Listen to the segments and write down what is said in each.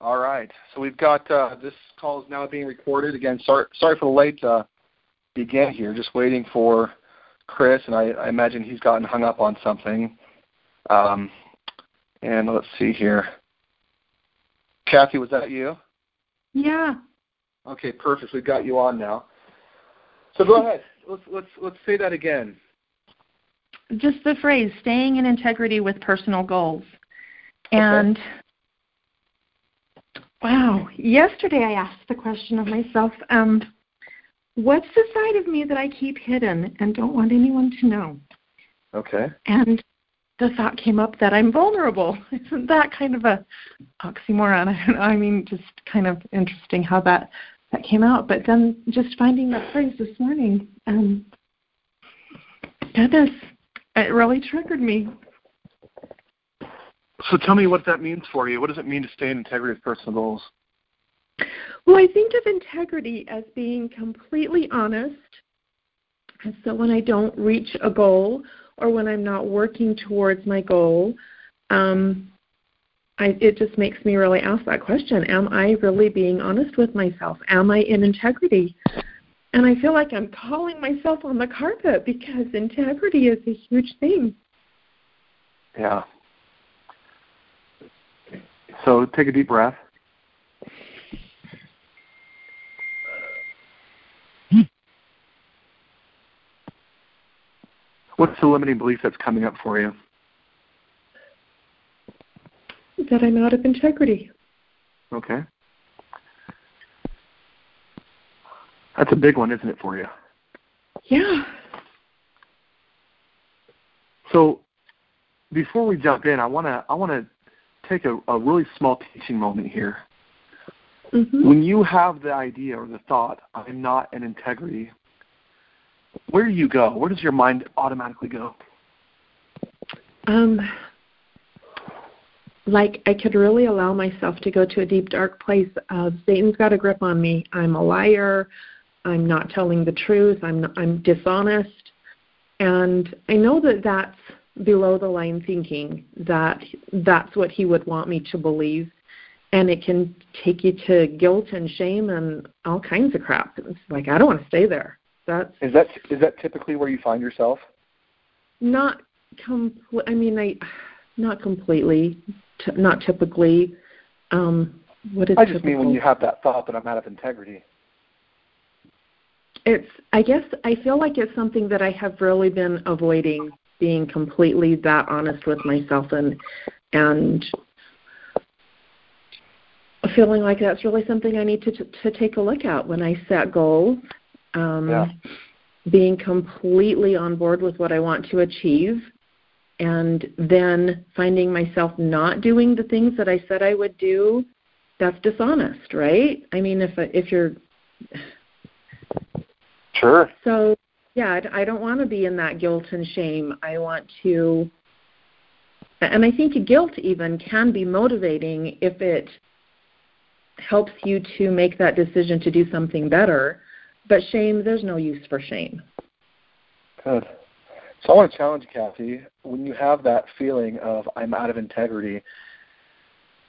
All right. So we've got uh, this call is now being recorded. Again, sorry, sorry for the late uh, begin here. Just waiting for Chris, and I, I imagine he's gotten hung up on something. Um, and let's see here. Kathy, was that you? Yeah. Okay, perfect. We've got you on now. So go ahead. Let's let's let's say that again. Just the phrase "staying in integrity with personal goals," and Okay. Wow. Yesterday, I asked the question of myself: um, What's the side of me that I keep hidden and don't want anyone to know? Okay. And the thought came up that I'm vulnerable. Isn't that kind of a oxymoron? I don't know. I mean, just kind of interesting how that that came out. But then just finding that phrase this morning, um, goodness, it really triggered me. So tell me what that means for you. What does it mean to stay in integrity with personal goals? Well, I think of integrity as being completely honest. And so when I don't reach a goal or when I'm not working towards my goal, um, I, it just makes me really ask that question Am I really being honest with myself? Am I in integrity? And I feel like I'm calling myself on the carpet because integrity is a huge thing. Yeah. So take a deep breath. What's the limiting belief that's coming up for you? That I'm out of integrity. Okay. That's a big one, isn't it, for you? Yeah. So before we jump in, I want to I want to take a, a really small teaching moment here. hmm When you have the idea or the thought, I'm not in integrity, where do you go? Where does your mind automatically go? Um, like I could really allow myself to go to a deep dark place of Satan's got a grip on me. I'm a liar. I'm not telling the truth. I'm I'm dishonest. And I know that that's below the line thinking that that's what he would want me to believe and it can take you to guilt and shame and all kinds of crap. It's like I don't want to stay there. That's Is that is that typically where you find yourself? not complete. I mean, I not completely, t- not typically. Um, what is I just typical? mean when you have that thought that I'm out of integrity. It's. I guess I feel like it's something that I have really been avoiding being completely that honest with myself and and feeling like that's really something I need to to, to take a look at when I set goals. Um, Yeah. Being completely on board with what I want to achieve, and then finding myself not doing the things that I said I would do. That's dishonest, right? I mean, if if you're Sure. so yeah, I don't want to be in that guilt and shame. I want to, and I think guilt even can be motivating if it helps you to make that decision to do something better. But shame, there's no use for shame. Good. So I want to challenge you, Kathy, when you have that feeling of I'm out of integrity,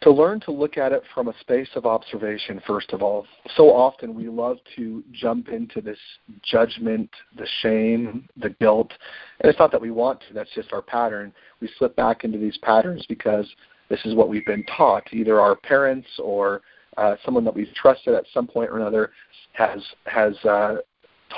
to learn to look at it from a space of observation, first of all. So often we love to jump into this judgment, the shame, the guilt. And it's not that we want to, that's just our pattern. We slip back into these patterns because this is what we've been taught. Either our parents or uh, someone that we've trusted at some point or another has has uh,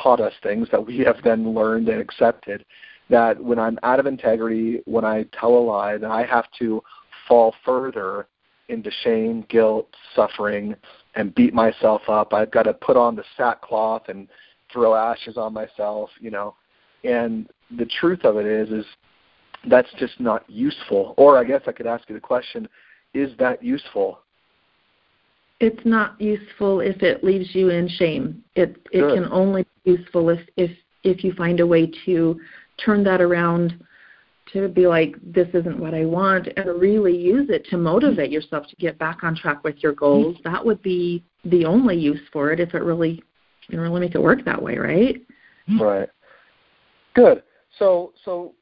taught us things that we have then learned and accepted. That when I'm out of integrity, when I tell a lie, that I have to fall further into shame, guilt, suffering, and beat myself up. I've got to put on the sackcloth and throw ashes on myself, you know. And the truth of it is, is that's just not useful. Or I guess I could ask you the question: Is that useful? It's not useful if it leaves you in shame. It it Good. can only be useful if if if you find a way to turn that around to be like this isn't what I want and really use it to motivate yourself to get back on track with your goals. That would be the only use for it if it really can really make it work that way, right? Right. Good. So so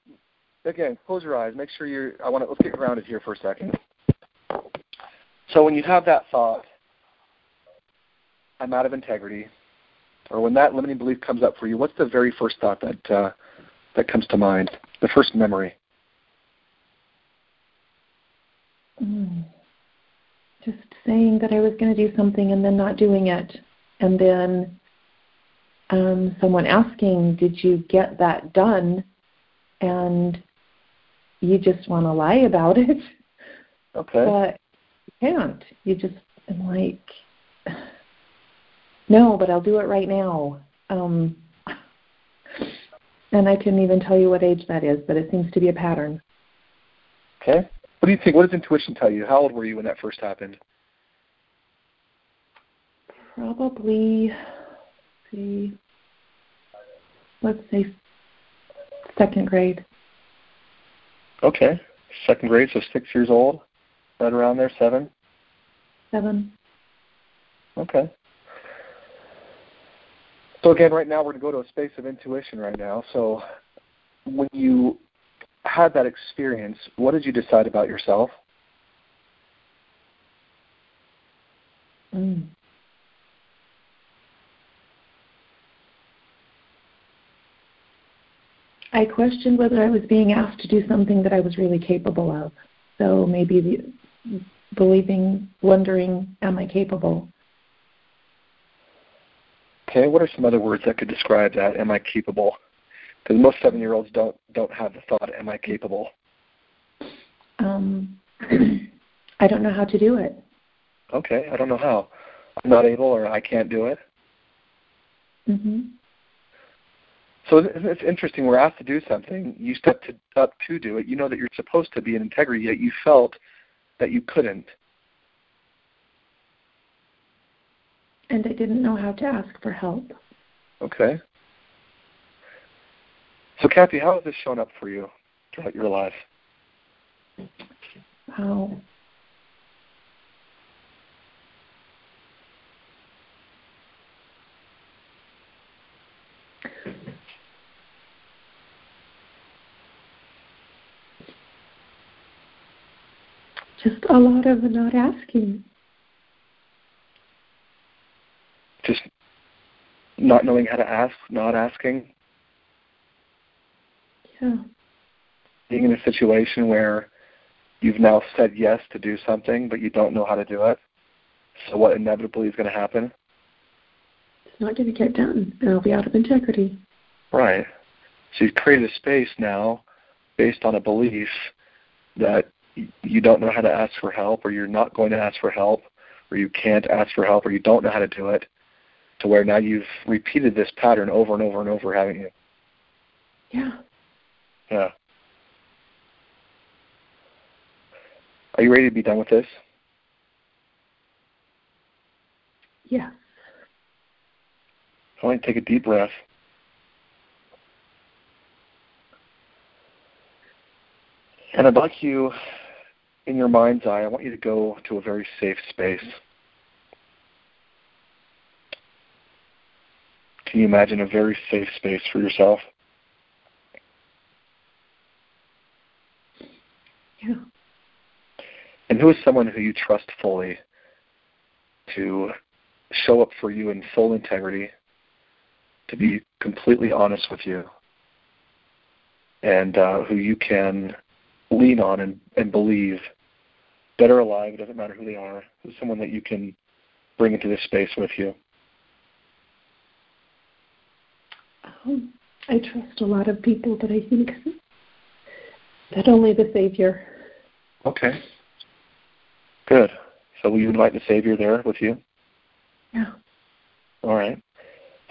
again, close your eyes. Make sure you're. I want to let's get grounded here for a second. So when you have that thought, I'm out of integrity, or when that limiting belief comes up for you, what's the very first thought that uh, that comes to mind? The first memory. Mm. Just saying that I was going to do something and then not doing it, and then um, someone asking, "Did you get that done?" and you just want to lie about it. Okay. But you can't. You just am like, no, but I'll do it right now. Um, and I couldn't even tell you what age that is, but it seems to be a pattern. Okay. What do you think? What does intuition tell you? How old were you when that first happened? Probably, let's see, let's say second grade. Okay. Second grade, so six years old, right around there, seven? Seven. Okay. So again, right now we're going to go to a space of intuition right now. So when you had that experience, what did you decide about yourself? Mm. I questioned whether I was being asked to do something that I was really capable of. So maybe the, believing, wondering, am I capable? Okay, what are some other words that could describe that? Am I capable? Because most seven-year-olds don't don't have the thought, "Am I capable?" Um, I don't know how to do it. Okay, I don't know how. I'm not able, or I can't do it. Mm-hmm. So it's interesting. We're asked to do something. You step to, up to do it. You know that you're supposed to be in integrity, yet you felt that you couldn't. And I didn't know how to ask for help. Okay. So, Kathy, how has this shown up for you throughout your life? Wow. Just a lot of not asking. Just not knowing how to ask, not asking. Yeah. Being in a situation where you've now said yes to do something, but you don't know how to do it. So what inevitably is going to happen? It's not going to get done, and I'll be out of integrity. Right. So you've created a space now based on a belief that you don't know how to ask for help, or you're not going to ask for help, or you can't ask for help, or you don't know how to do it, to where now you've repeated this pattern over and over and over, haven't you? Yeah. Yeah. Are you ready to be done with this? Yes. I want you to take a deep breath. And I'd like you, in your mind's eye, I want you to go to a very safe space. Can you imagine a very safe space for yourself? Yeah. And who is someone who you trust fully to show up for you in full integrity, to be completely honest with you, and uh, who you can lean on and, and believe, dead or alive, it doesn't matter who they are, who's someone that you can bring into this space with you? Um, I trust a lot of people, but I think that only the Savior. Okay. Good. So will you invite the Savior there with you? Yeah. All right.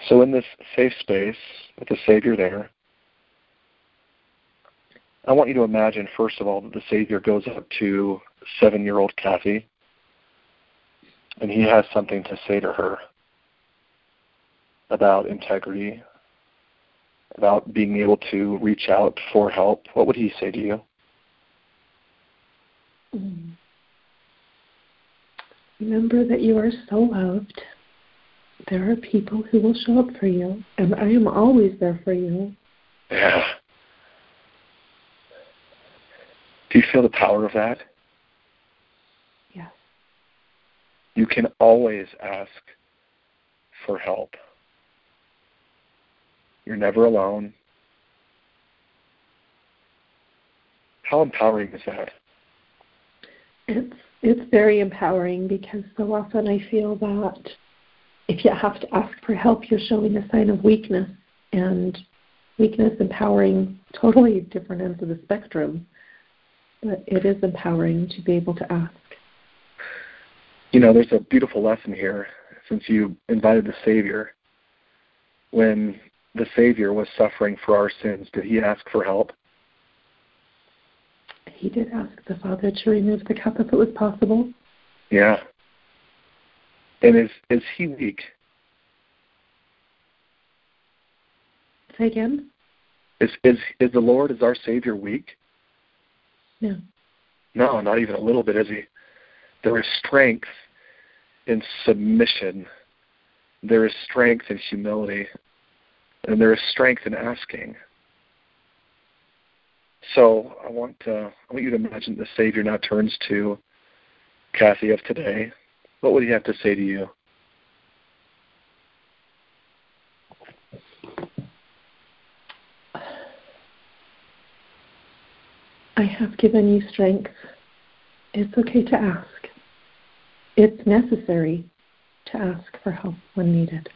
So in this safe space with the Savior there, I want you to imagine, first of all, that the Savior goes up to seven year old Kathy and he has something to say to her about integrity, about being able to reach out for help. What would he say to you? Mm. Remember that you are so loved. There are people who will show up for you, and I am always there for you. Yeah. Do you feel the power of that? Yes. You can always ask for help. You're never alone. How empowering is that? It's it's very empowering because so often I feel that if you have to ask for help, you're showing a sign of weakness, and weakness empowering totally different ends of the spectrum. But it is empowering to be able to ask. You know, there's a beautiful lesson here since you invited the Savior. When the Savior was suffering for our sins, did he ask for help? He did ask the Father to remove the cup if it was possible. Yeah. And is is he weak? Say again? Is is is the Lord is our Savior weak? No. No, not even a little bit, is he? There is strength in submission. There is strength in humility. And there is strength in asking. So I want I want you to imagine the Savior now turns to Kathy of today. What would he have to say to you? I have given you strength. It's okay to ask. It's necessary to ask for help when needed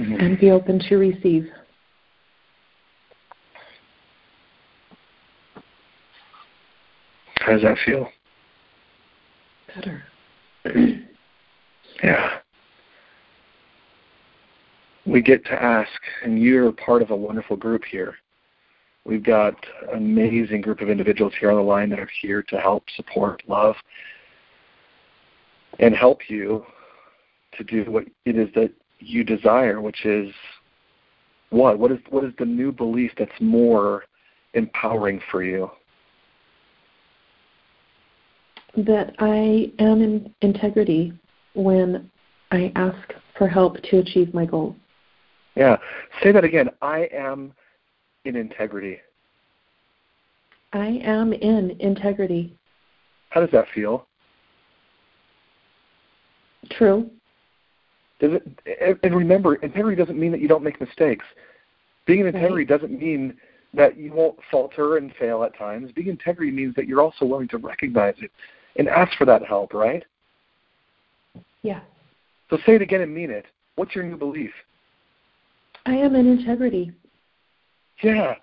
mm-hmm. and be open to receive. How does that feel? Better. yeah. We get to ask, and you're part of a wonderful group here. We've got an amazing group of individuals here on the line that are here to help, support, love, and help you to do what it is that you desire, which is what? What is what is the new belief that's more empowering for you? That I am in integrity when I ask for help to achieve my goals. Yeah. Say that again. I am in integrity. I am in integrity. How does that feel? True. Does it, and remember, integrity doesn't mean that you don't make mistakes. Being in integrity doesn't mean that you won't falter and fail at times. Being integrity means that you're also willing to recognize it and ask for that help, right? Yeah. So say it again and mean it. What's your new belief? I am in integrity. Yeah.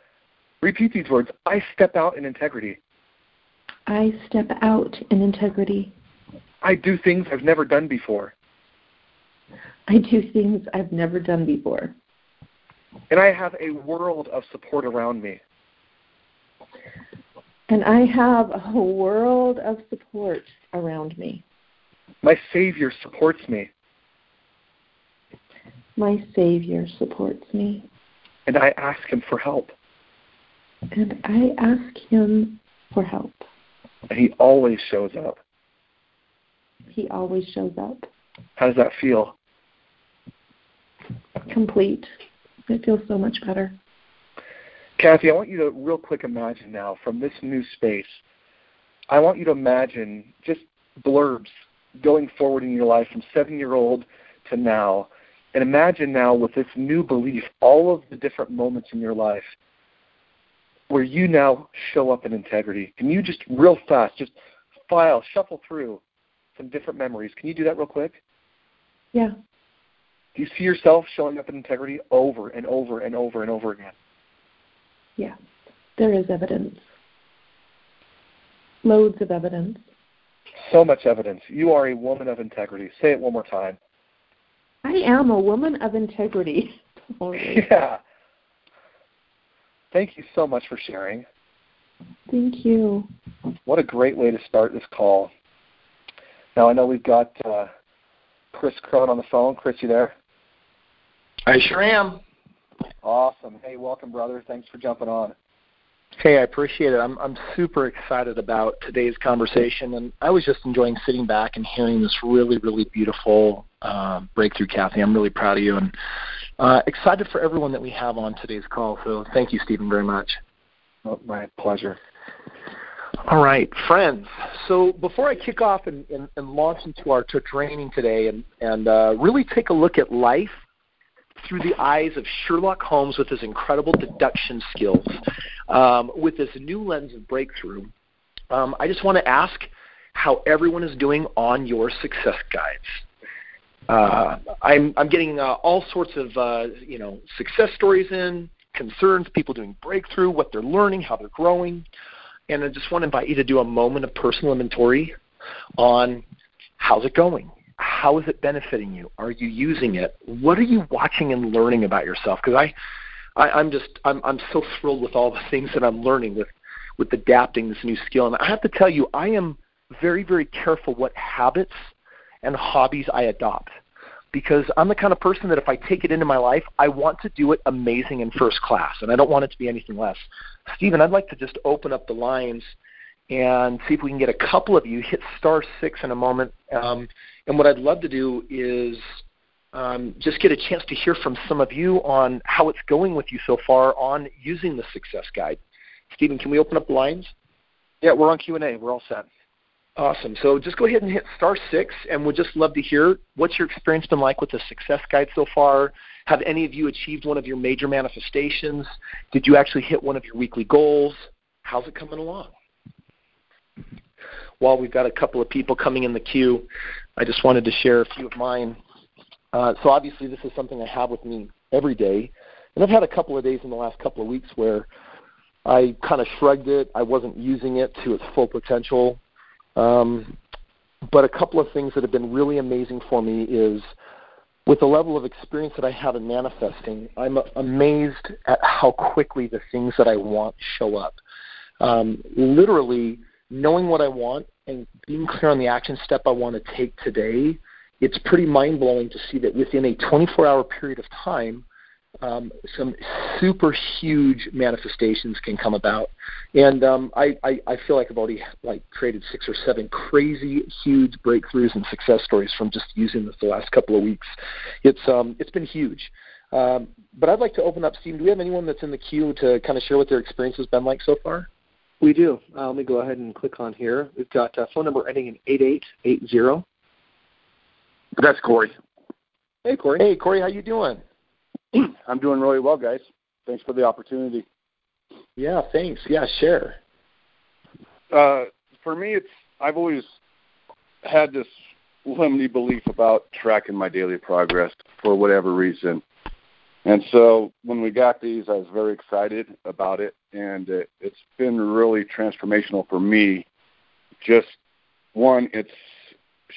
Repeat these words. I step out in integrity. I step out in integrity. I do things I've never done before. I do things I've never done before. And I have a world of support around me. And I have a world of support around me. My Savior supports me. My Savior supports me. And I ask Him for help. And I ask Him for help. And He always shows up. He always shows up. How does that feel? Complete. It feels so much better. Kathy, I want you to real quick imagine now from this new space. I want you to imagine just blurbs going forward in your life from seven year old to now. And imagine now with this new belief all of the different moments in your life where you now show up in integrity. Can you just real fast, just file, shuffle through some different memories? Can you do that real quick? Yeah. Do you see yourself showing up in integrity over and over and over and over again? Yeah, there is evidence. Loads of evidence. So much evidence. You are a woman of integrity. Say it one more time. I am a woman of integrity. yeah. Thank you so much for sharing. Thank you. What a great way to start this call. Now I know we've got uh, Chris Crone on the phone. Chris, you there? I sure am. Awesome. Hey, welcome, brother. Thanks for jumping on. Hey, I appreciate it. I'm I'm super excited about today's conversation, and I was just enjoying sitting back and hearing this really, really beautiful uh, breakthrough, Kathy. I'm really proud of you, and uh, excited for everyone that we have on today's call. So, thank you, Stephen, very much. Oh, my pleasure. All right, friends. So before I kick off and, and, and launch into our training today and, and uh, really take a look at life through the eyes of Sherlock Holmes with his incredible deduction skills, um, with this new lens of breakthrough, um, I just want to ask how everyone is doing on your success guides. Uh, I'm, I'm getting uh, all sorts of uh, you know success stories in, concerns, people doing breakthrough, what they're learning, how they're growing, and I just want to invite you to do a moment of personal inventory on how's it going, how is it benefiting you? Are you using it? What are you watching and learning about yourself? Because I, I, I'm just I'm I'm so thrilled with all the things that I'm learning with with adapting this new skill. And I have to tell you, I am very very careful what habits and hobbies I adopt because I'm the kind of person that if I take it into my life, I want to do it amazing in first class, and I don't want it to be anything less. Stephen, I'd like to just open up the lines and see if we can get a couple of you hit star six in a moment. Um, and what I'd love to do is um, just get a chance to hear from some of you on how it's going with you so far on using the Success Guide. Stephen, can we open up the lines? Yeah, we're on Q and A. We're all set. Awesome. So just go ahead and hit star six, and we'd just love to hear what's your experience been like with the Success Guide so far. Have any of you achieved one of your major manifestations? Did you actually hit one of your weekly goals? How's it coming along? While we've got a couple of people coming in the queue, I just wanted to share a few of mine. Uh, so obviously, this is something I have with me every day, and I've had a couple of days in the last couple of weeks where I kind of shrugged it. I wasn't using it to its full potential. Um, but a couple of things that have been really amazing for me is with the level of experience that I have in manifesting, I'm amazed at how quickly the things that I want show up. Um, literally, knowing what I want and being clear on the action step I want to take today, it's pretty mind blowing to see that within a 24 hour period of time, um, some super huge manifestations can come about. And um, I, I, I feel like I've already like created six or seven crazy huge breakthroughs and success stories from just using this the last couple of weeks. It's um, it's been huge. Um, but I'd like to open up, Steve. Do we have anyone that's in the queue to kind of share what their experience has been like so far? We do. Uh, let me go ahead and click on here. We've got a phone number ending in 8880. That's Corey. Hey, Corey. Hey, Corey, how you doing? I'm doing really well, guys. Thanks for the opportunity. Yeah, thanks. Yeah, share. Uh, for me, it's I've always had this limiting belief about tracking my daily progress for whatever reason. And so when we got these, I was very excited about it, and it, it's been really transformational for me. Just one, it's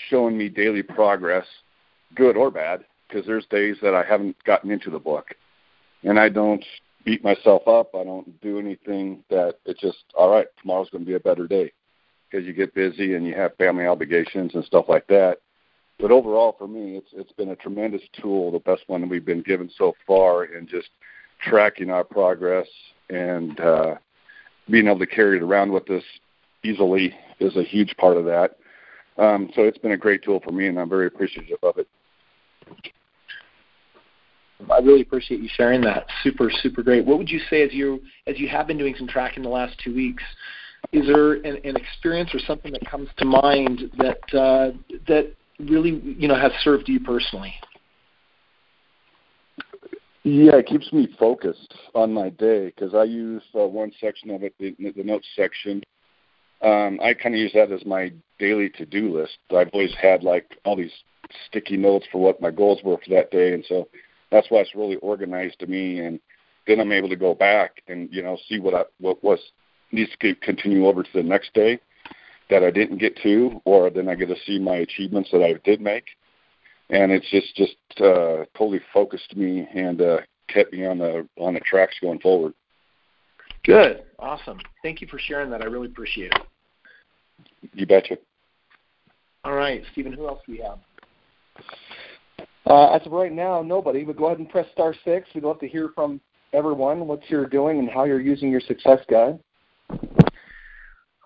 showing me daily progress, good or bad, because there's days that I haven't gotten into the book, and I don't beat myself up. I don't do anything that it's just all right. Tomorrow's going to be a better day because you get busy and you have family obligations and stuff like that. But overall, for me, it's it's been a tremendous tool, the best one we've been given so far, in just tracking our progress and uh, being able to carry it around with us easily is a huge part of that. Um, so it's been a great tool for me, and I'm very appreciative of it. I really appreciate you sharing that. Super, super great. What would you say as you as you have been doing some tracking the last two weeks? Is there an, an experience or something that comes to mind that uh, that really you know has served you personally? Yeah, it keeps me focused on my day because I use uh, one section of it, the, the notes section. Um, I kind of use that as my daily to-do list. I've always had like all these sticky notes for what my goals were for that day, and so that's why it's really organized to me. And then I'm able to go back and you know see what I what was needs to continue over to the next day that I didn't get to, or then I get to see my achievements that I did make. And it's just just uh, totally focused me and uh, kept me on the on the tracks going forward. Good, awesome. Thank you for sharing that. I really appreciate it. You betcha. All right, Stephen. Who else do we have? Uh, as of right now, nobody. But go ahead and press star six. We'd love to hear from everyone what you're doing and how you're using your success guide.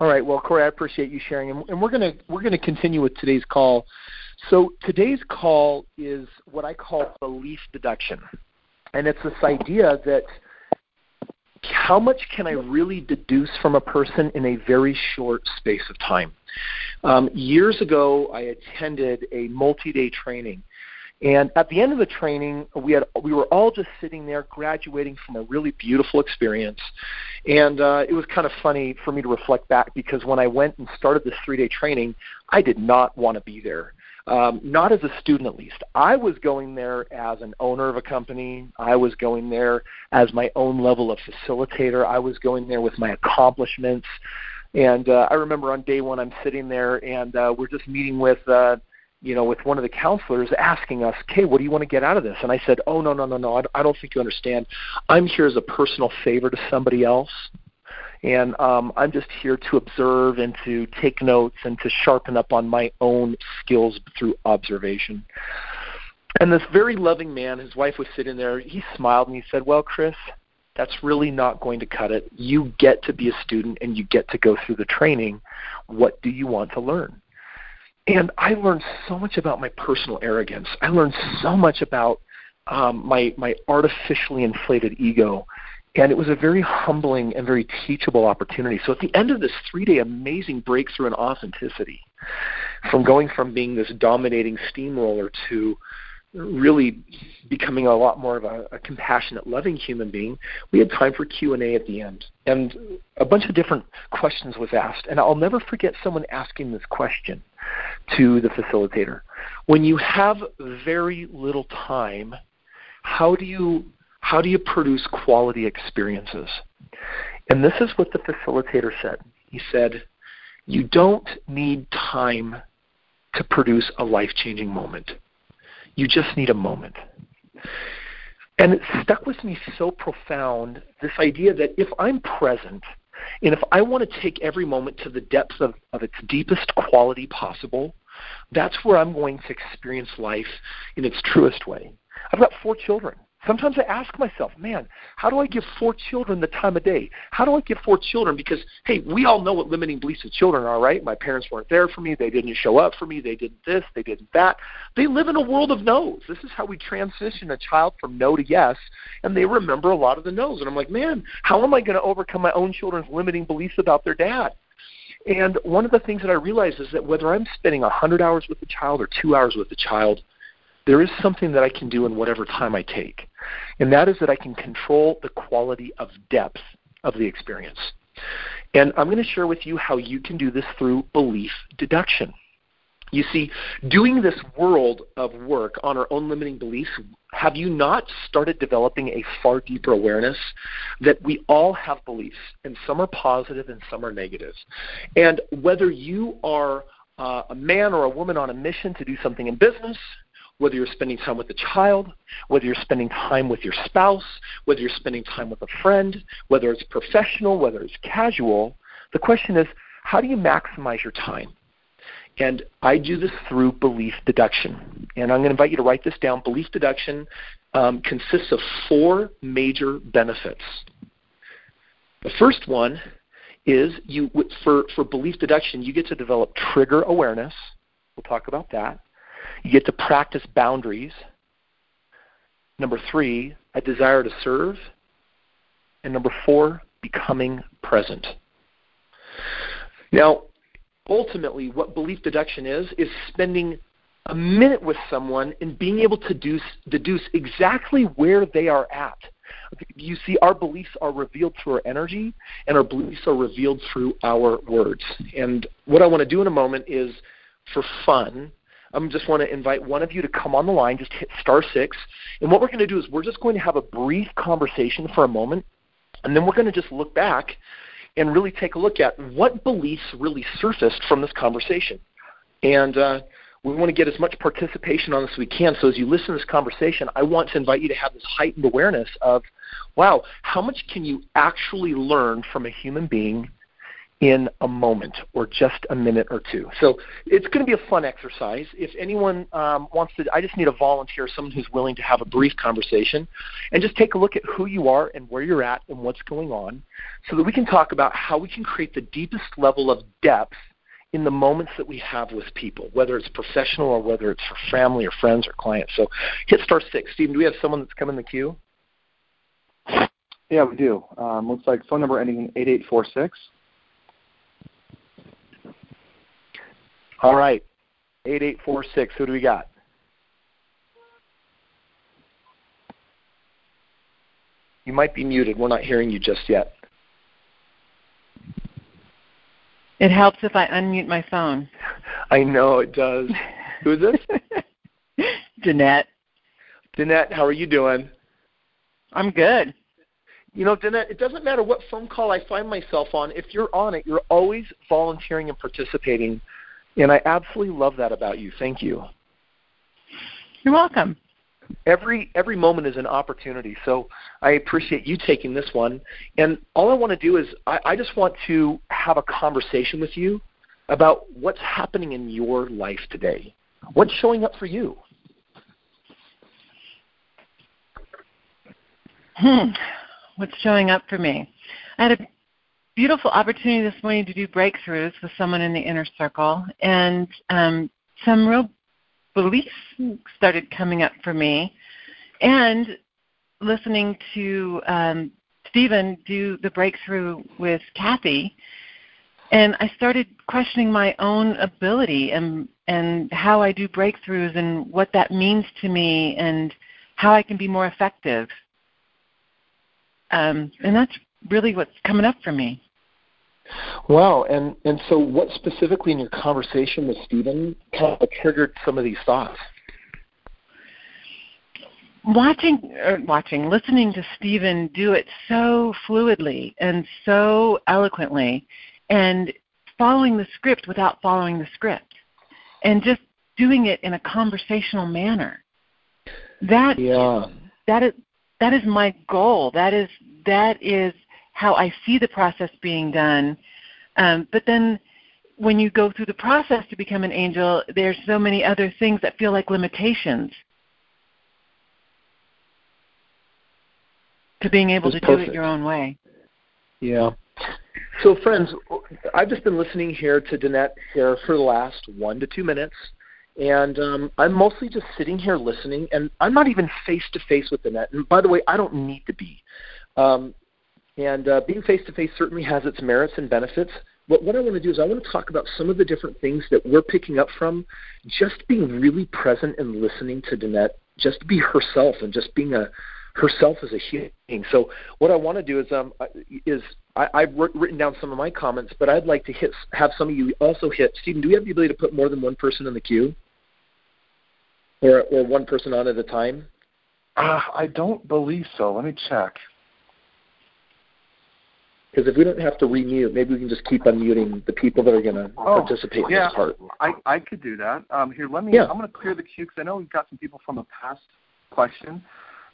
All right. Well, Corey, I appreciate you sharing, and we're gonna we're gonna continue with today's call. So today's call is what I call belief deduction, and it's this idea that how much can I really deduce from a person in a very short space of time? Um, years ago, I attended a multi-day training, and at the end of the training, we had we were all just sitting there, graduating from a really beautiful experience, and uh, it was kind of funny for me to reflect back because when I went and started this three-day training, I did not want to be there um, not as a student at least. I was going there as an owner of a company. I was going there as my own level of facilitator. I was going there with my accomplishments. And uh, I remember on day one, I'm sitting there and uh, we're just meeting with, uh, you know, with one of the counselors asking us, "Okay, what do you want to get out of this?" And I said, "Oh no, no, no, no. I, I don't think you understand. I'm here as a personal favor to somebody else." and um, I'm just here to observe and to take notes and to sharpen up on my own skills through observation. And this very loving man, his wife was sitting there, he smiled and he said, Well, Chris, that's really not going to cut it. You get to be a student and you get to go through the training. What do you want to learn? And I learned so much about my personal arrogance. I learned so much about um, my my artificially inflated ego and it was a very humbling and very teachable opportunity. So at the end of this three day amazing breakthrough in authenticity, from going from being this dominating steamroller to really becoming a lot more of a, a compassionate, loving human being, we had time for Q and A at the end, and a bunch of different questions was asked. And I'll never forget someone asking this question to the facilitator: When you have very little time, how do you how do you produce quality experiences? And this is what the facilitator said. He said, You don't need time to produce a life changing moment. You just need a moment. And it stuck with me so profound this idea that if I'm present and if I want to take every moment to the depths of, of its deepest quality possible, that's where I'm going to experience life in its truest way. I've got four children. Sometimes I ask myself, man, how do I give four children the time of day? How do I give four children? Because, hey, we all know what limiting beliefs of children are, right? My parents weren't there for me. They didn't show up for me. They did this. They did that. They live in a world of no's. This is how we transition a child from no to yes, and they remember a lot of the no's. And I'm like, man, how am I going to overcome my own children's limiting beliefs about their dad? And one of the things that I realize is that whether I'm spending 100 hours with a child or two hours with a child – there is something that I can do in whatever time I take, and that is that I can control the quality of depth of the experience. And I'm going to share with you how you can do this through belief deduction. You see, doing this world of work on our own limiting beliefs, have you not started developing a far deeper awareness that we all have beliefs, and some are positive and some are negative? And whether you are uh, a man or a woman on a mission to do something in business, whether you're spending time with a child, whether you're spending time with your spouse, whether you're spending time with a friend, whether it's professional, whether it's casual, the question is how do you maximize your time? And I do this through belief deduction. And I'm going to invite you to write this down. Belief deduction um, consists of four major benefits. The first one is you for, for belief deduction, you get to develop trigger awareness. We'll talk about that. You get to practice boundaries. Number three, a desire to serve. And number four, becoming present. Now, ultimately, what belief deduction is, is spending a minute with someone and being able to deduce, deduce exactly where they are at. You see, our beliefs are revealed through our energy, and our beliefs are revealed through our words. And what I want to do in a moment is, for fun, I just want to invite one of you to come on the line, just hit star six. And what we're going to do is we're just going to have a brief conversation for a moment, and then we're going to just look back and really take a look at what beliefs really surfaced from this conversation. And uh, we want to get as much participation on this as we can. So as you listen to this conversation, I want to invite you to have this heightened awareness of, wow, how much can you actually learn from a human being in a moment or just a minute or two. So it's going to be a fun exercise. If anyone um, wants to, I just need a volunteer, someone who's willing to have a brief conversation and just take a look at who you are and where you're at and what's going on so that we can talk about how we can create the deepest level of depth in the moments that we have with people, whether it's professional or whether it's for family or friends or clients. So hit star six. Stephen, do we have someone that's come in the queue? Yeah, we do. Um, looks like phone number ending in 8846. All right. 8846. Who do we got? You might be muted. We're not hearing you just yet. It helps if I unmute my phone. I know it does. Who is this? Danette. Danette, how are you doing? I'm good. You know, Danette, it doesn't matter what phone call I find myself on. If you're on it, you're always volunteering and participating. And I absolutely love that about you. Thank you. You're welcome. Every every moment is an opportunity. So I appreciate you taking this one. And all I want to do is I, I just want to have a conversation with you about what's happening in your life today. What's showing up for you? Hmm. What's showing up for me? I had a beautiful opportunity this morning to do breakthroughs with someone in the inner circle, and um, some real beliefs started coming up for me. And listening to um, Stephen do the breakthrough with Kathy, and I started questioning my own ability and and how I do breakthroughs and what that means to me and how I can be more effective. Um, and that's really what's coming up for me. Wow, and and so what specifically in your conversation with Stephen kind of triggered some of these thoughts? Watching, or watching, listening to Stephen do it so fluidly and so eloquently, and following the script without following the script, and just doing it in a conversational manner. That yeah. that is that is my goal. That is that is how I see the process being done. Um, but then when you go through the process to become an angel, there's so many other things that feel like limitations to being able to perfect. do it your own way. Yeah. So, friends, I've just been listening here to Danette here for the last one to two minutes, and um, I'm mostly just sitting here listening, and I'm not even face to face with Danette. And by the way, I don't need to be. Um, and uh, being face to face certainly has its merits and benefits. But what I want to do is I want to talk about some of the different things that we're picking up from just being really present and listening to Danette, just be herself and just being a herself as a human being. So what I want to do is um is I, I've written down some of my comments, but I'd like to hit have some of you also hit. Stephen, do we have the ability to put more than one person in the queue, or or one person on at a time? Uh, I don't believe so. Let me check. Because if we don't have to remute, maybe we can just keep unmuting the people that are going to Oh, participate in this part. I, I could do that. Um, here, let me. Yeah. I'm going to clear the queue because I know we've got some people from a past question.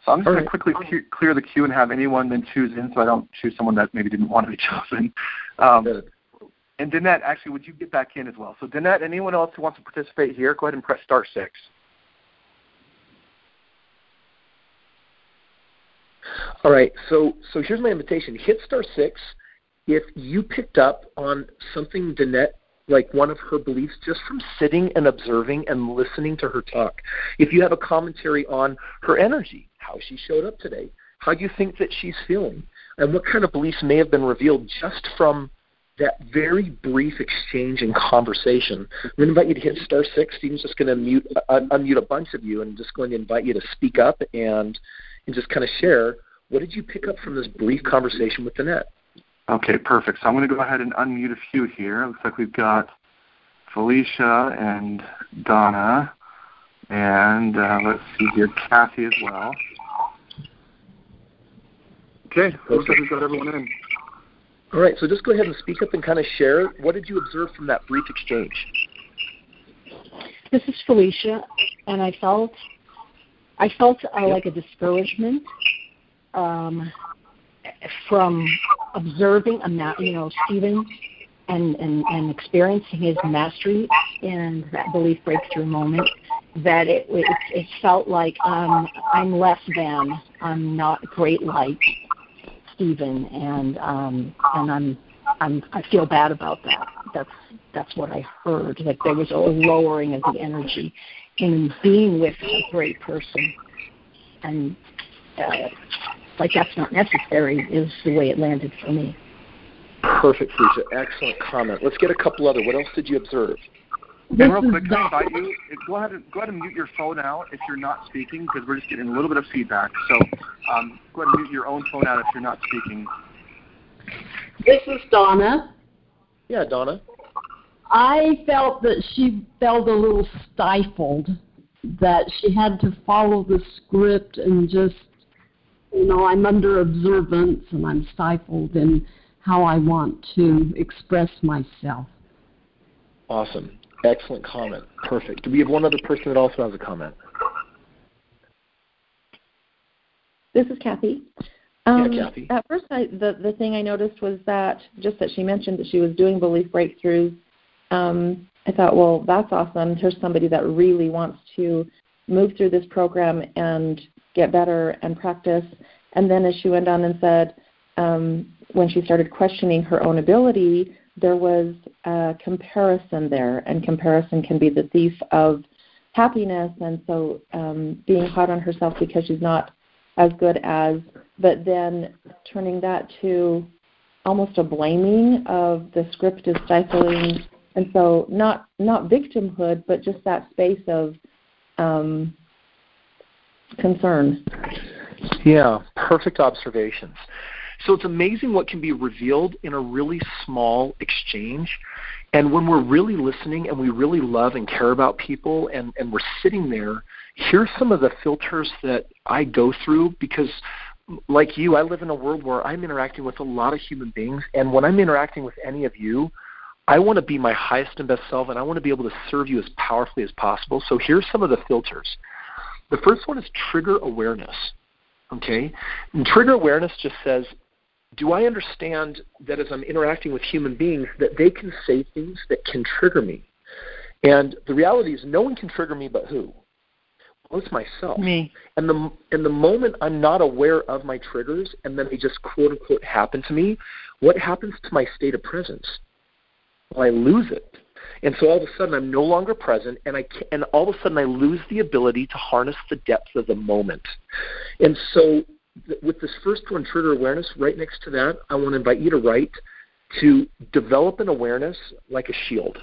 So I'm just going right. to quickly cle- clear the queue and have anyone then choose in, so I don't choose someone that maybe didn't want to be chosen. Um, Good. and Danette, actually, would you get back in as well? So Danette, anyone else who wants to participate here, go ahead and press star six. All right. So so here's my invitation. Hit star six if you picked up on something Danette like one of her beliefs just from sitting and observing and listening to her talk. If you have a commentary on her energy, how she showed up today, how you think that she's feeling, and what kind of beliefs may have been revealed just from that very brief exchange and conversation. I'm going to invite you to hit star six. Stephen's just going to mute, uh, unmute a bunch of you and just going to invite you to speak up and, and just kind of share what did you pick up from this brief conversation with Danette? Okay, perfect. So I'm going to go ahead and unmute a few here. It looks like we've got Felicia and Donna, and uh, let's see here, Kathy as well. Okay, looks like we've got everyone in. All right, so just go ahead and speak up and kind of share. What did you observe from that brief exchange? This is Felicia, and I felt I felt uh, like a discouragement um, from observing, you know, Stephen and, and and experiencing his mastery in that belief breakthrough moment. That it it, it felt like um, I'm less than, I'm not great like Stephen, and um, and I'm I'm I feel bad about that. That's that's what I heard. That there was a lowering of the energy in being with a great person, and uh, like that's not necessary is the way it landed for me. Perfect, Felicia. Excellent comment. Let's get a couple other. What else did you observe? And real quick, can I invite you? Go ahead and go ahead and mute your phone out if you're not speaking, because we're just getting a little bit of feedback. So um, go ahead and mute your own phone out if you're not speaking. This is Donna. Yeah, Donna. I felt that she felt a little stifled, that she had to follow the script and just, you know, I'm under observance and I'm stifled in how I want to express myself. Awesome. Excellent comment. Perfect. Do we have one other person that also has a comment? This is Kathy. Um, yeah, Kathy. At first, I, the the thing I noticed was that just that she mentioned that she was doing belief breakthroughs. Um, I thought, well, that's awesome. Here's somebody that really wants to move through this program and get better and practice. And then, as she went on and said, um, when she started questioning her own ability, there was a comparison there, and comparison can be the thief of happiness. And so, um, being hard on herself because she's not as good as, but then turning that to almost a blaming of the script is stifling, and so not not victimhood, but just that space of um, concern. Yeah, perfect observations. So it's amazing what can be revealed in a really small exchange. And when we're really listening and we really love and care about people and, and we're sitting there, here's some of the filters that I go through because like you, I live in a world where I'm interacting with a lot of human beings and when I'm interacting with any of you, I want to be my highest and best self and I want to be able to serve you as powerfully as possible. So here's some of the filters. The first one is trigger awareness. Okay? And trigger awareness just says do I understand that as I'm interacting with human beings that they can say things that can trigger me? And the reality is no one can trigger me but who? Well, it's myself. Me. And the and the moment I'm not aware of my triggers and then they just quote unquote happen to me, what happens to my state of presence? Well, I lose it. And so all of a sudden I'm no longer present and I can, and all of a sudden I lose the ability to harness the depth of the moment. And so with this first one, trigger awareness, right next to that, I want to invite you to write to develop an awareness like a shield.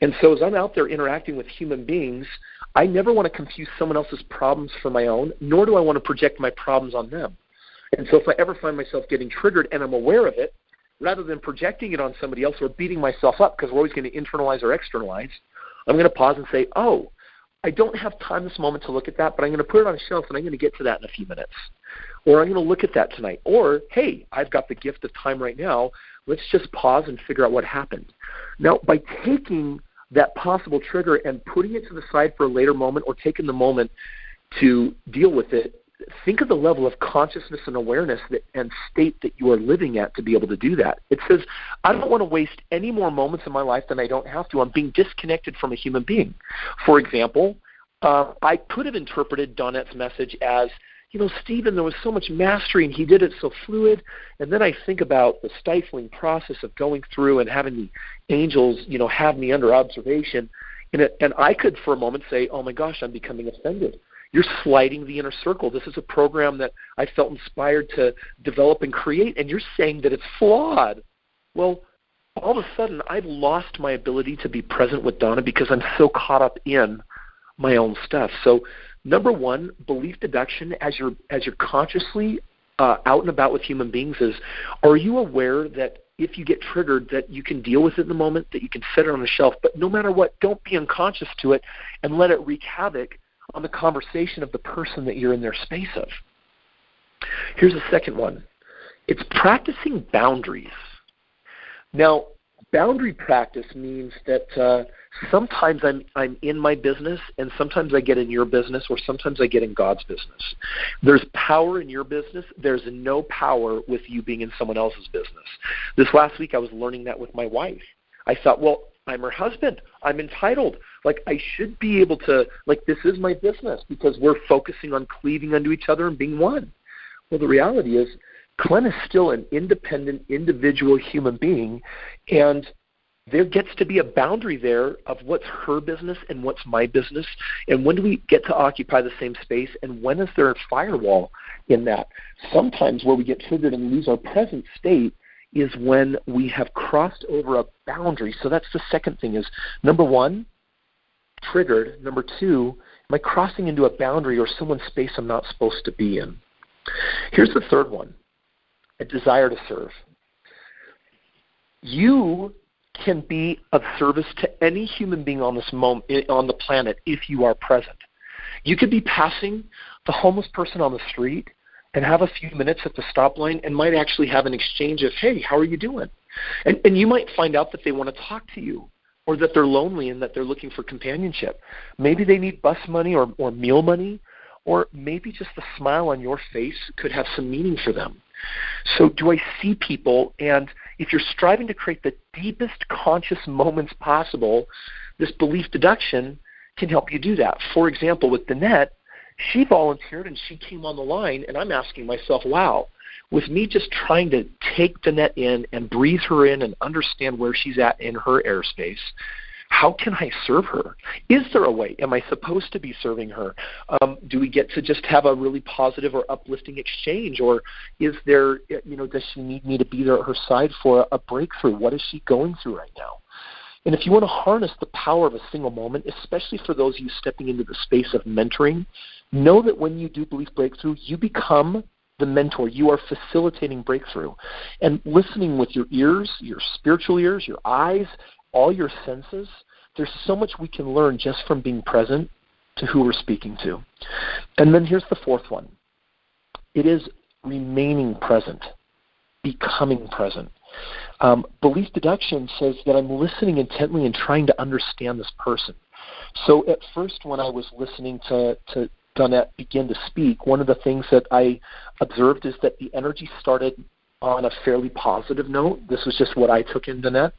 And so as I'm out there interacting with human beings, I never want to confuse someone else's problems for my own, nor do I want to project my problems on them. And so if I ever find myself getting triggered and I'm aware of it, rather than projecting it on somebody else or beating myself up because we're always going to internalize or externalize, I'm going to pause and say, oh, I don't have time this moment to look at that, but I'm going to put it on a shelf and I'm going to get to that in a few minutes. Or I'm going to look at that tonight. Or, hey, I've got the gift of time right now. Let's just pause and figure out what happened. Now, by taking that possible trigger and putting it to the side for a later moment or taking the moment to deal with it, think of the level of consciousness and awareness that, and state that you are living at to be able to do that. It says, I don't want to waste any more moments in my life than I don't have to. I'm being disconnected from a human being. For example, uh, I could have interpreted Danette's message as, you know, Stephen, there was so much mastery and he did it so fluid. And then I think about the stifling process of going through and having the angels, you know, have me under observation. And, it, and I could, for a moment, say, oh my gosh, I'm becoming offended. You're sliding the inner circle. This is a program that I felt inspired to develop and create, and you're saying that it's flawed. Well, all of a sudden, I've lost my ability to be present with Donna because I'm so caught up in my own stuff. So, number one, belief deduction as you're as you're consciously uh, out and about with human beings is: Are you aware that if you get triggered, that you can deal with it in the moment, that you can set it on the shelf, but no matter what, don't be unconscious to it and let it wreak havoc on the conversation of the person that you're in their space of. Here's a second one it's practicing boundaries. Now, boundary practice means that uh, sometimes I'm, I'm in my business and sometimes I get in your business or sometimes I get in God's business. There's power in your business. There's no power with you being in someone else's business. This last week I was learning that with my wife. I thought, well, I'm her husband. I'm entitled. Like I should be able to like this is my business because we're focusing on cleaving unto each other and being one. Well, the reality is Glenn is still an independent individual human being and there gets to be a boundary there of what's her business and what's my business, and when do we get to occupy the same space, and when is there a firewall in that? Sometimes where we get triggered and lose our present state is when we have crossed over a boundary. So that's the second thing is number one, triggered. Number two, am I crossing into a boundary or someone's space I'm not supposed to be in? Here's the third one a desire to serve. You can be of service to any human being on this moment on the planet if you are present. You could be passing the homeless person on the street and have a few minutes at the stop line and might actually have an exchange of, hey, how are you doing? And, and you might find out that they want to talk to you or that they're lonely and that they're looking for companionship. Maybe they need bus money or, or meal money, or maybe just the smile on your face could have some meaning for them. So, do I see people? And if you're striving to create the deepest conscious moments possible, this belief deduction can help you do that. For example, with Danette, she volunteered and she came on the line, and I'm asking myself, wow, with me just trying to take Danette in and breathe her in and understand where she's at in her airspace, how can I serve her? Is there a way? Am I supposed to be serving her? Um, do we get to just have a really positive or uplifting exchange, or is there, you know, does she need me to be there at her side for a breakthrough? What is she going through right now? And if you want to harness the power of a single moment, especially for those of you stepping into the space of mentoring, know that when you do belief breakthrough, you become the mentor. You are facilitating breakthrough. And listening with your ears, your spiritual ears, your eyes, all your senses, there's so much we can learn just from being present to who we're speaking to. And then here's the fourth one it is remaining present, becoming present. Um, belief deduction says that I'm listening intently and trying to understand this person. So at first, when I was listening to, to Danette begin to speak, one of the things that I observed is that the energy started on a fairly positive note. This was just what I took in Danette.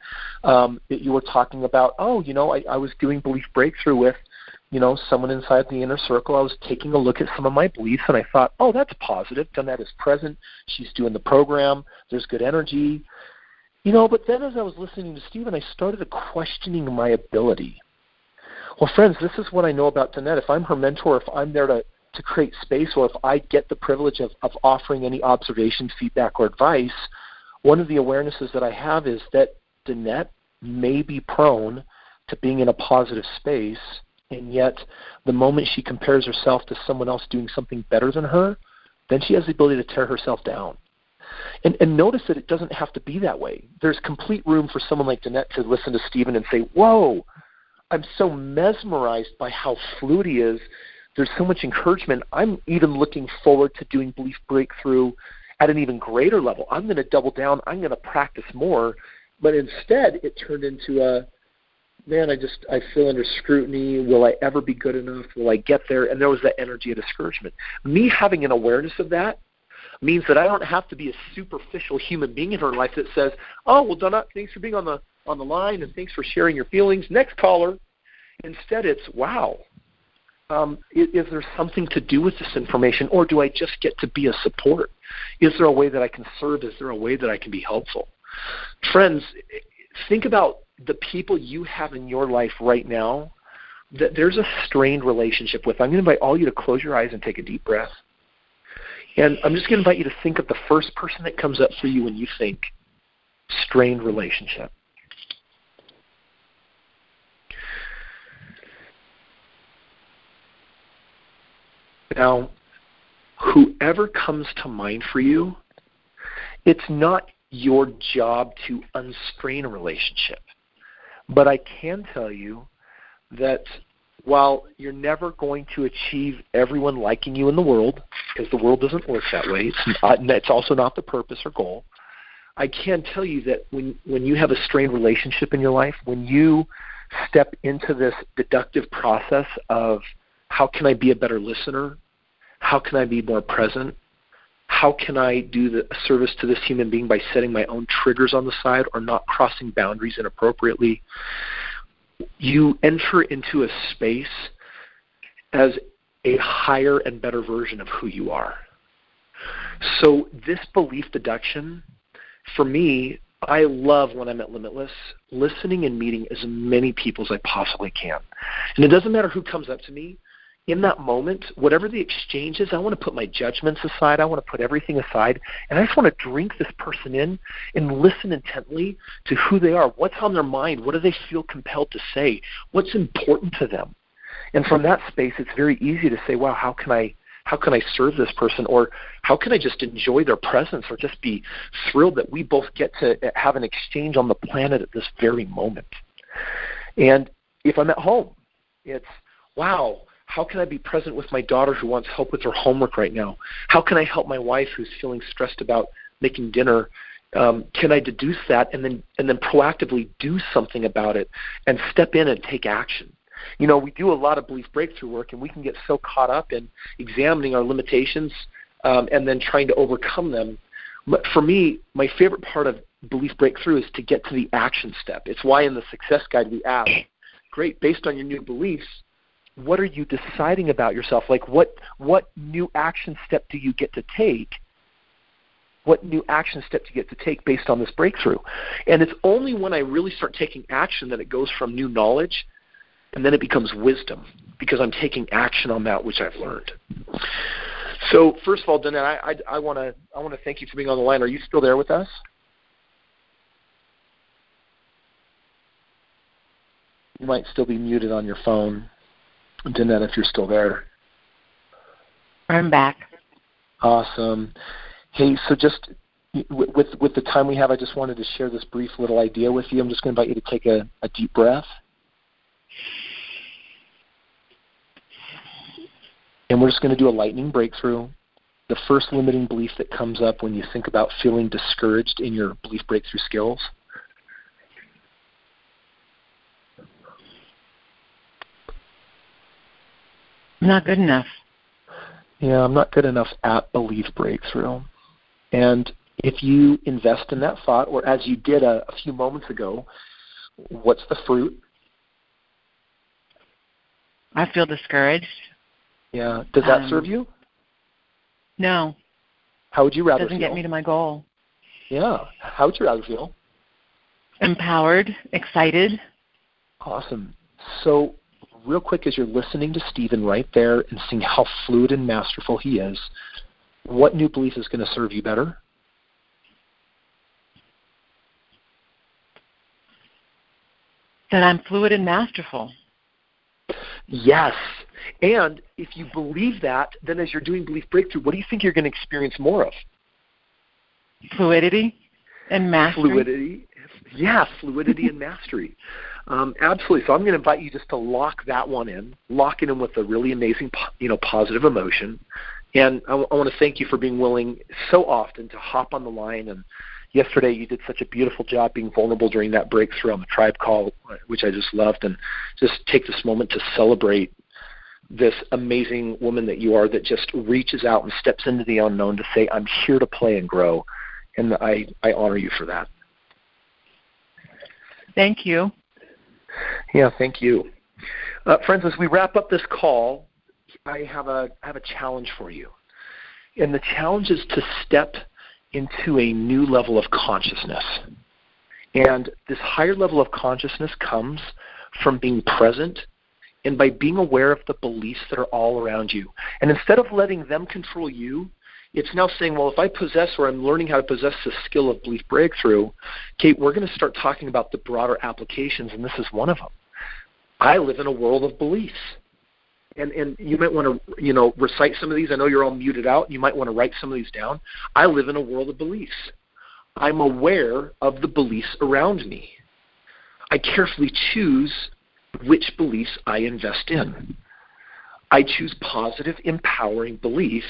Um, that you were talking about, oh, you know, I, I was doing belief breakthrough with, you know, someone inside the inner circle. I was taking a look at some of my beliefs, and I thought, oh, that's positive. Danette is present. She's doing the program. There's good energy. You know, but then as I was listening to Stephen, I started questioning my ability. Well, friends, this is what I know about Danette. If I'm her mentor, if I'm there to, to create space, or if I get the privilege of, of offering any observation, feedback, or advice, one of the awarenesses that I have is that Danette may be prone to being in a positive space, and yet the moment she compares herself to someone else doing something better than her, then she has the ability to tear herself down. And, and notice that it doesn't have to be that way. There's complete room for someone like Danette to listen to Stephen and say, Whoa, I'm so mesmerized by how fluid he is. There's so much encouragement. I'm even looking forward to doing Belief Breakthrough at an even greater level. I'm going to double down. I'm going to practice more. But instead, it turned into a man, I just I feel under scrutiny. Will I ever be good enough? Will I get there? And there was that energy of discouragement. Me having an awareness of that means that I don't have to be a superficial human being in her life that says, "Oh, well, Donna, thanks for being on the on the line and thanks for sharing your feelings." Next caller. Instead, it's, "Wow, um, is, is there something to do with this information, or do I just get to be a support? Is there a way that I can serve? Is there a way that I can be helpful?" Friends, think about the people you have in your life right now that there's a strained relationship with. I'm going to invite all you to close your eyes and take a deep breath. And I'm just going to invite you to think of the first person that comes up for you when you think strained relationship. Now, whoever comes to mind for you, it's not your job to unstrain a relationship. But I can tell you that while you're never going to achieve everyone liking you in the world, because the world doesn't work that way, it's, not, it's also not the purpose or goal. I can tell you that when when you have a strained relationship in your life, when you step into this deductive process of how can I be a better listener? How can I be more present? How can I do the service to this human being by setting my own triggers on the side or not crossing boundaries inappropriately? you enter into a space as a higher and better version of who you are. So, this belief deduction, for me, I love when I'm at Limitless, listening and meeting as many people as I possibly can. And it doesn't matter who comes up to me. In that moment, whatever the exchange is, I want to put my judgments aside. I want to put everything aside. And I just want to drink this person in and listen intently to who they are. What's on their mind? What do they feel compelled to say? What's important to them? And from that space, it's very easy to say, wow, how can I how can I serve this person or how can I just enjoy their presence or just be thrilled that we both get to have an exchange on the planet at this very moment. And if I'm at home, it's wow, how can I be present with my daughter who wants help with her homework right now? How can I help my wife who's feeling stressed about making dinner? Um, can I deduce that and then and then proactively do something about it and step in and take action? you know, we do a lot of belief breakthrough work, and we can get so caught up in examining our limitations um, and then trying to overcome them. But for me, my favorite part of belief breakthrough is to get to the action step. It's why in the success guide we ask, great, based on your new beliefs, what are you deciding about yourself? Like what what new action step do you get to take? What new action step do you get to take based on this breakthrough? And it's only when I really start taking action that it goes from new knowledge and then it becomes wisdom because I'm taking action on that which I've learned. So first of all, Danette, I, I, I want to I want to thank you for being on the line. Are you still there with us? You might still be muted on your phone, Danette, if you're still there. I'm back. Awesome. Hey, so just with with the time we have, I just wanted to share this brief little idea with you. I'm just going to invite you to take a, a deep breath. And we're just going to do a lightning breakthrough. The first limiting belief that comes up when you think about feeling discouraged in your belief breakthrough skills. Not good enough. Yeah, I'm not good enough at belief breakthrough. And if you invest in that thought, or as you did a, a few moments ago, what's the fruit? I feel discouraged. Yeah. Does that um, serve you? No. How would you rather It doesn't feel? get me to my goal. Yeah. How would you rather feel? Empowered, excited. Awesome. So, real quick, as you're listening to Stephen right there and seeing how fluid and masterful he is, what new belief is going to serve you better? That I'm fluid and masterful. Yes. And if you believe that, then as you're doing belief breakthrough, what do you think you're going to experience more of? Fluidity and mastery. Fluidity. Yeah, fluidity and mastery. Um, absolutely. So I'm going to invite you just to lock that one in, lock it in with a really amazing, you know, positive emotion. And I, want to thank you for being willing so often to hop on the line. And yesterday you did such a beautiful job being vulnerable during that breakthrough on the tribe call, which I just loved. And just take this moment to celebrate this amazing woman that you are that just reaches out and steps into the unknown to say, I'm here to play and grow. And I, I honor you for that. Thank you. Yeah, thank you. Uh, friends, as we wrap up this call, I have a I have a challenge for you. And the challenge is to step into a new level of consciousness. And this higher level of consciousness comes from being present and by being aware of the beliefs that are all around you. And instead of letting them control you, it's now saying, well, if I possess or I'm learning how to possess the skill of belief breakthrough, Kate, we're going to start talking about the broader applications, and this is one of them. I live in a world of beliefs. And, and you might want to you know recite some of these. I know you're all muted out. You might want to write some of these down. I live in a world of beliefs. I'm aware of the beliefs around me. I carefully choose which beliefs I invest in. I choose positive, empowering beliefs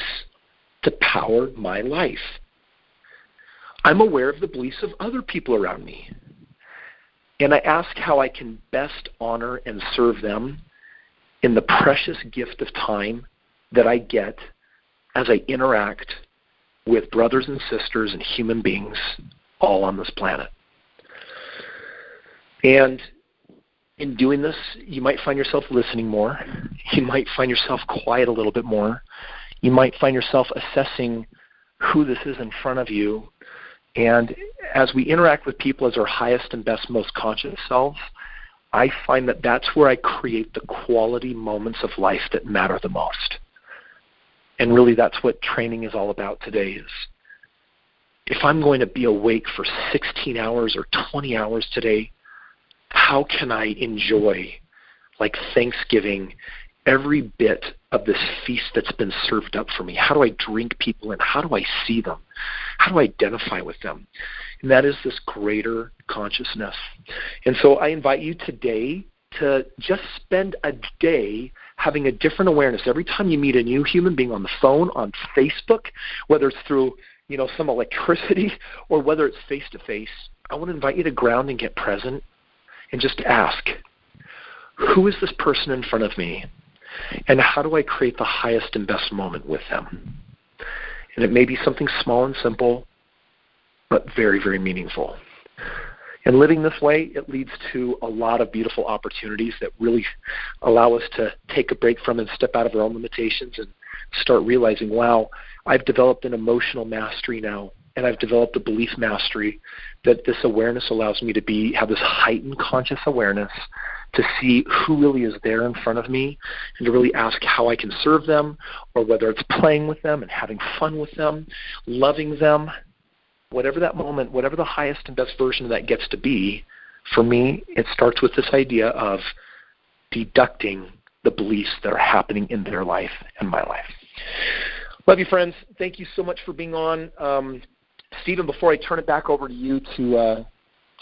to power my life. I'm aware of the beliefs of other people around me. And I ask how I can best honor and serve them in the precious gift of time that I get as I interact with brothers and sisters and human beings all on this planet. And in doing this, you might find yourself listening more. You might find yourself quiet a little bit more. You might find yourself assessing who this is in front of you. And as we interact with people as our highest and best, most conscious selves, I find that that's where I create the quality moments of life that matter the most. And really, that's what training is all about today is if I'm going to be awake for 16 hours or 20 hours today, how can I enjoy, like Thanksgiving, every bit of this feast that's been served up for me? How do I drink people in? How do I see them? How do I identify with them? And that is this greater consciousness. And so I invite you today to just spend a day having a different awareness every time you meet a new human being on the phone, on Facebook, whether it's through you know some electricity or whether it's face to face. I want to invite you to ground and get present and just ask, who is this person in front of me? And how do I create the highest and best moment with them? And it may be something small and simple, but very, very meaningful. And living this way, it leads to a lot of beautiful opportunities that really allow us to take a break from and step out of our own limitations and start realizing, wow, I've developed an emotional mastery now, and I've developed a belief mastery that this awareness allows me to be have this heightened conscious awareness to see who really is there in front of me and to really ask how I can serve them or whether it's playing with them and having fun with them, loving them, whatever that moment, whatever the highest and best version of that gets to be, for me, it starts with this idea of deducting the beliefs that are happening in their life and my life. Love you, friends. Thank you so much for being on. Um, Stephen, before I turn it back over to you to, uh,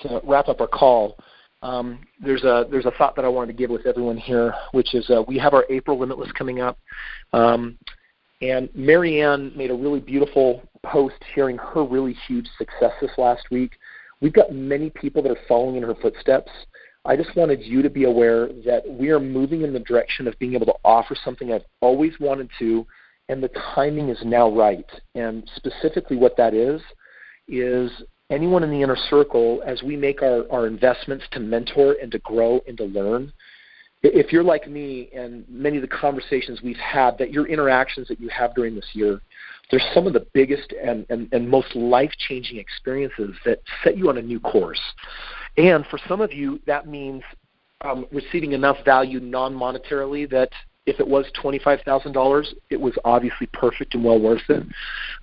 to wrap up our call, um, there's a there's a thought that I wanted to give with everyone here, which is uh, we have our April Limitless coming up, um, and Marianne made a really beautiful post sharing her really huge success this last week. We've got many people that are following in her footsteps. I just wanted you to be aware that we are moving in the direction of being able to offer something I've always wanted to, and the timing is now right. And specifically, what that is is anyone in the inner circle, as we make our, our investments to mentor and to grow and to learn, if you're like me and many of the conversations we've had, that your interactions that you have during this year, they're some of the biggest and, and, and most life changing experiences that set you on a new course. And for some of you, that means um, receiving enough value non monetarily that if it was $25,000, it was obviously perfect and well worth it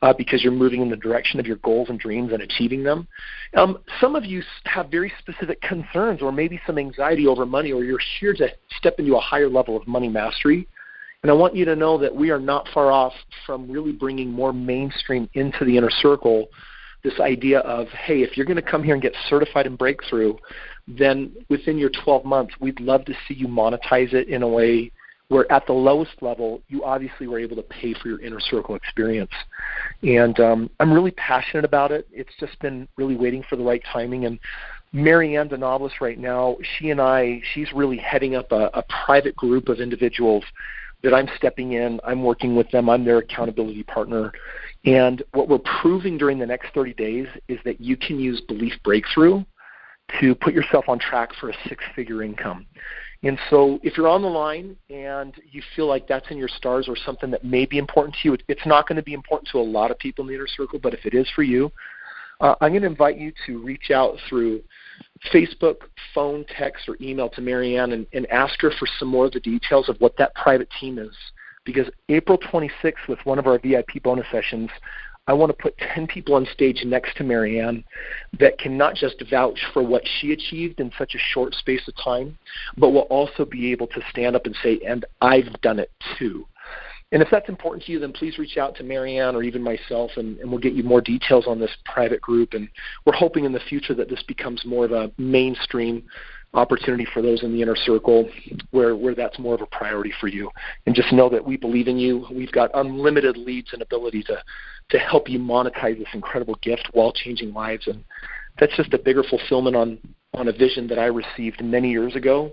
uh, because you're moving in the direction of your goals and dreams and achieving them. Um, some of you have very specific concerns or maybe some anxiety over money, or you're here to step into a higher level of money mastery. And I want you to know that we are not far off from really bringing more mainstream into the inner circle this idea of, hey, if you're going to come here and get certified in breakthrough, then within your 12 months, we'd love to see you monetize it in a way where at the lowest level, you obviously were able to pay for your inner circle experience. And um, I'm really passionate about it. It's just been really waiting for the right timing. And Marianne Denoblis right now, she and I, she's really heading up a, a private group of individuals that I'm stepping in. I'm working with them. I'm their accountability partner. And what we're proving during the next 30 days is that you can use Belief Breakthrough to put yourself on track for a six figure income. And so if you're on the line and you feel like that's in your stars or something that may be important to you, it's not going to be important to a lot of people in the inner circle, but if it is for you, uh, I'm going to invite you to reach out through Facebook, phone, text, or email to Marianne and, and ask her for some more of the details of what that private team is. Because April 26th, with one of our VIP bonus sessions, I want to put 10 people on stage next to Marianne that can not just vouch for what she achieved in such a short space of time, but will also be able to stand up and say, and I've done it too. And if that's important to you, then please reach out to Marianne or even myself, and, and, we'll get you more details on this private group. And we're hoping in the future that this becomes more of a mainstream opportunity for those in the inner circle where, where that's more of a priority for you. And just know that we believe in you. We've got unlimited leads and ability to, to help you monetize this incredible gift while changing lives. And that's just a bigger fulfillment on, on a vision that I received many years ago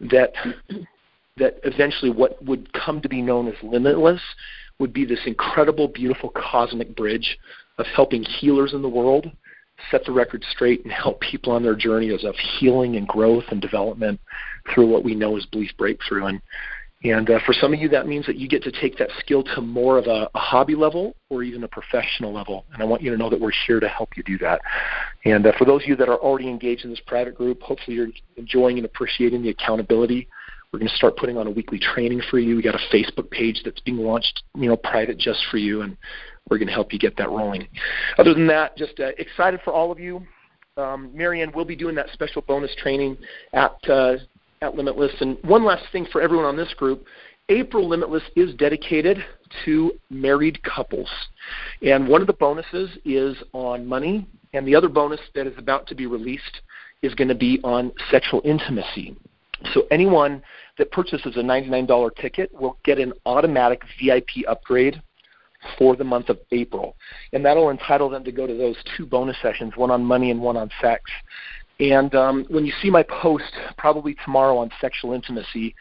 that that eventually what would come to be known as limitless would be this incredible, beautiful cosmic bridge of helping healers in the world set the record straight and help people on their journeys of healing and growth and development through what we know as belief breakthrough. And And uh, for some of you, that means that you get to take that skill to more of a, a, hobby level or even a professional level. And I want you to know that we're here to help you do that. And uh, for those of you that are already engaged in this private group, hopefully you're enjoying and appreciating the accountability. We're going to start putting on a weekly training for you. We got a Facebook page that's being launched, you know, private just for you, and we're going to help you get that rolling. Other than that, just uh, excited for all of you. Um, Marianne will be doing that special bonus training at uh, at Limitless. And one last thing for everyone on this group April Limitless is dedicated to married couples. And one of the bonuses is on money, and the other bonus that is about to be released is going to be on sexual intimacy. So anyone that purchases a $99 ticket will get an automatic VIP upgrade for the month of April. And that'll entitle them to go to those two bonus sessions, one on money and one on sex. And um, when you see my post, probably tomorrow on sexual intimacy,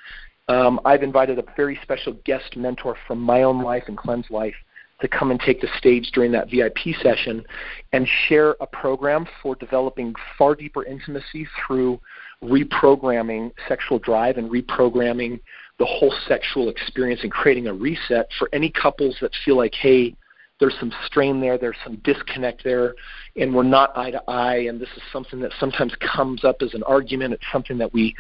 um, I've invited a very special guest mentor from my own life and Cleanse Life to come and take the stage during that VIP session and share a program for developing far deeper intimacy through reprogramming sexual drive and reprogramming the whole sexual experience and creating a reset for any couples that feel like, hey, there's some strain there, there's some disconnect there, and we're not eye to eye, and this is something that sometimes comes up as an argument. It's something that we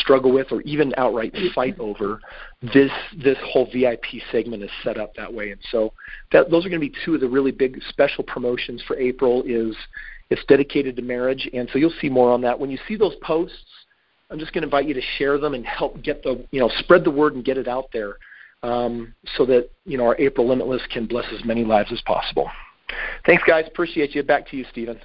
struggle with or even outright fight over. This this whole VIP segment is set up that way, and so that, those are going to be two of the really big special promotions for April. Is it's dedicated to marriage, and so you'll see more on that when you see those posts. I'm just going to invite you to share them and help get the you know spread the word and get it out there um, so that you know our April Limitless can bless as many lives as possible. Thanks, guys. Appreciate you. Back to you, Stephen.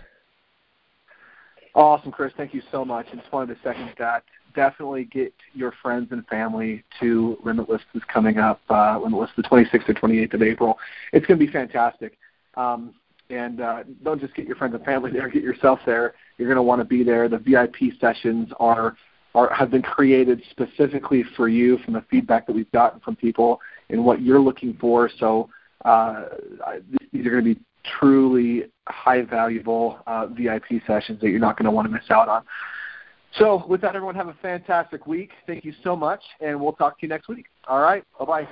Awesome, Chris. Thank you so much. I just wanted to second that. Definitely get your friends and family to Limitless is coming up. Uh, Limitless, the 26th or 28th of April. It's going to be fantastic. Um, and uh, don't just get your friends and family there. Get yourself there. You're going to want to be there. The VIP sessions are are, have been created specifically for you from the feedback that we've gotten from people and what you're looking for. So uh, these are going to be truly high valuable uh, VIP sessions that you're not going to want to miss out on. So with that, everyone have a fantastic week. Thank you so much, and we'll talk to you next week. All right, bye bye.